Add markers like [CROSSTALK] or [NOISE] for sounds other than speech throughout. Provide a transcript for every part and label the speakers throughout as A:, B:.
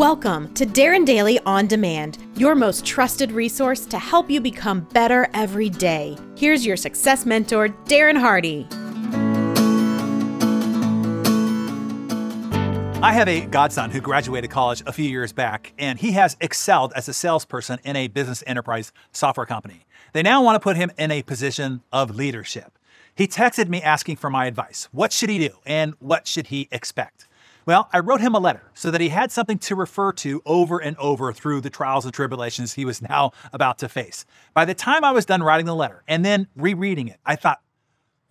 A: Welcome to Darren Daily On Demand, your most trusted resource to help you become better every day. Here's your success mentor, Darren Hardy.
B: I have a godson who graduated college a few years back, and he has excelled as a salesperson in a business enterprise software company. They now want to put him in a position of leadership. He texted me asking for my advice. What should he do, and what should he expect? Well, I wrote him a letter so that he had something to refer to over and over through the trials and tribulations he was [LAUGHS] now about to face. By the time I was done writing the letter and then rereading it, I thought,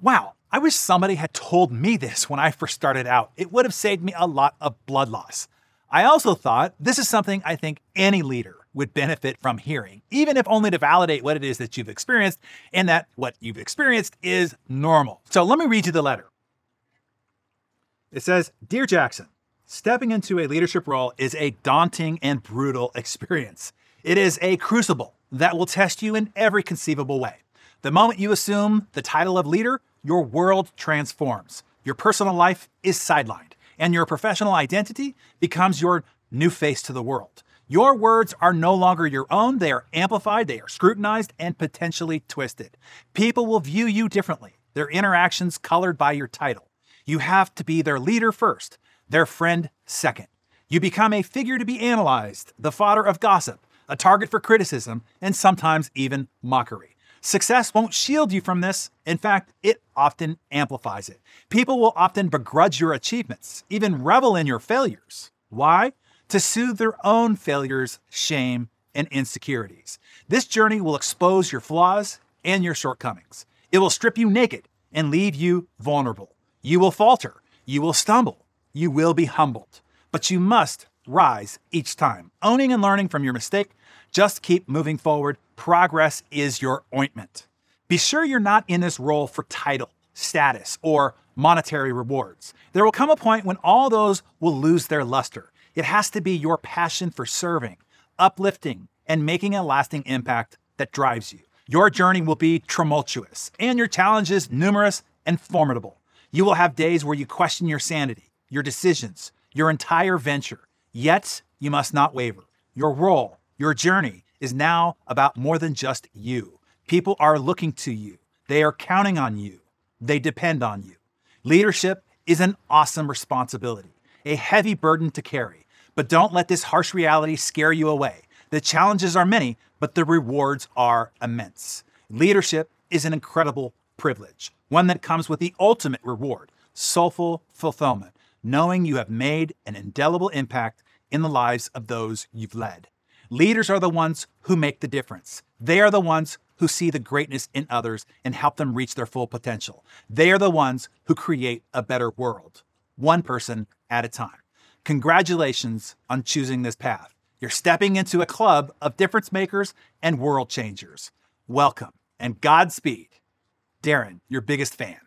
B: wow, I wish somebody had told me this when I first started out. It would have saved me a lot of blood loss. I also thought this is something I think any leader would benefit from hearing, even if only to validate what it is that you've experienced and that what you've experienced is normal. So let me read you the letter. It says Dear Jackson, stepping into a leadership role is a daunting and brutal experience. It is a crucible that will test you in every conceivable way. The moment you assume the title of leader, your world transforms. Your personal life is sidelined, and your professional identity becomes your new face to the world. Your words are no longer your own, they are amplified, they are scrutinized, and potentially twisted. People will view you differently, their interactions colored by your title. You have to be their leader first, their friend second. You become a figure to be analyzed, the fodder of gossip, a target for criticism, and sometimes even mockery. Success won't shield you from this. In fact, it often amplifies it. People will often begrudge your achievements, even revel in your failures. Why? To soothe their own failures, shame, and insecurities. This journey will expose your flaws and your shortcomings. It will strip you naked and leave you vulnerable. You will falter, you will stumble, you will be humbled, but you must rise each time. Owning and learning from your mistake, just keep moving forward. Progress is your ointment. Be sure you're not in this role for title, status, or monetary rewards. There will come a point when all those will lose their luster. It has to be your passion for serving, uplifting, and making a lasting impact that drives you. Your journey will be tumultuous and your challenges numerous and formidable. You will have days where you question your sanity, your decisions, your entire venture. Yet, you must not waver. Your role, your journey is now about more than just you. People are looking to you, they are counting on you, they depend on you. Leadership is an awesome responsibility, a heavy burden to carry. But don't let this harsh reality scare you away. The challenges are many, but the rewards are immense. Leadership is an incredible privilege, one that comes with the ultimate reward soulful fulfillment, knowing you have made an indelible impact in the lives of those you've led. Leaders are the ones who make the difference. They are the ones who see the greatness in others and help them reach their full potential. They are the ones who create a better world, one person at a time. Congratulations on choosing this path. You're stepping into a club of difference makers and world changers. Welcome and Godspeed. Darren, your biggest fan.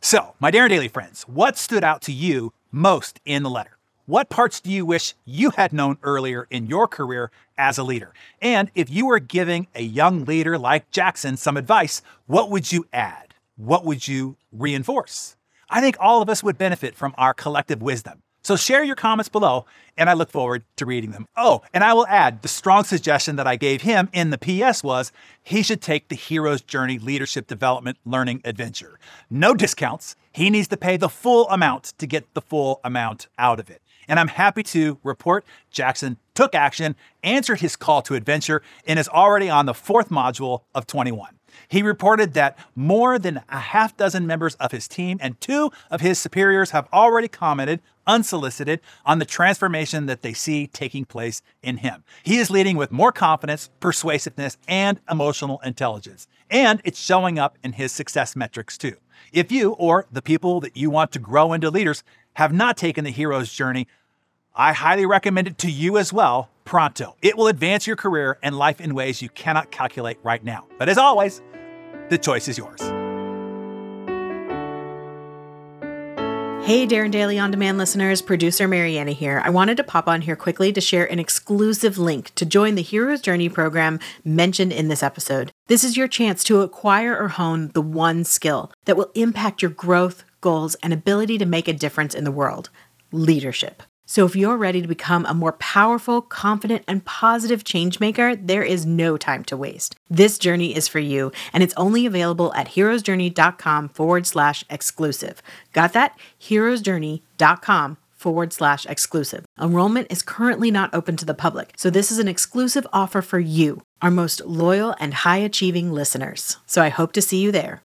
B: So, my Darren Daily friends, what stood out to you most in the letter? What parts do you wish you had known earlier in your career as a leader? And if you were giving a young leader like Jackson some advice, what would you add? What would you reinforce? I think all of us would benefit from our collective wisdom. So share your comments below, and I look forward to reading them. Oh, and I will add the strong suggestion that I gave him in the PS was he should take the Hero's Journey Leadership Development Learning Adventure. No discounts. He needs to pay the full amount to get the full amount out of it. And I'm happy to report Jackson took action, answered his call to adventure, and is already on the fourth module of 21. He reported that more than a half dozen members of his team and two of his superiors have already commented unsolicited on the transformation that they see taking place in him. He is leading with more confidence, persuasiveness, and emotional intelligence. And it's showing up in his success metrics too. If you or the people that you want to grow into leaders have not taken the hero's journey, I highly recommend it to you as well pronto. It will advance your career and life in ways you cannot calculate right now. But as always, the choice is yours.
A: Hey, Darren Daily On Demand listeners, producer Mariana here. I wanted to pop on here quickly to share an exclusive link to join the Hero's Journey program mentioned in this episode. This is your chance to acquire or hone the one skill that will impact your growth, goals, and ability to make a difference in the world leadership. So if you're ready to become a more powerful, confident, and positive change maker, there is no time to waste. This journey is for you, and it's only available at herosjourney.com forward slash exclusive. Got that? herosjourney.com forward slash exclusive. Enrollment is currently not open to the public, so this is an exclusive offer for you, our most loyal and high achieving listeners. So I hope to see you there.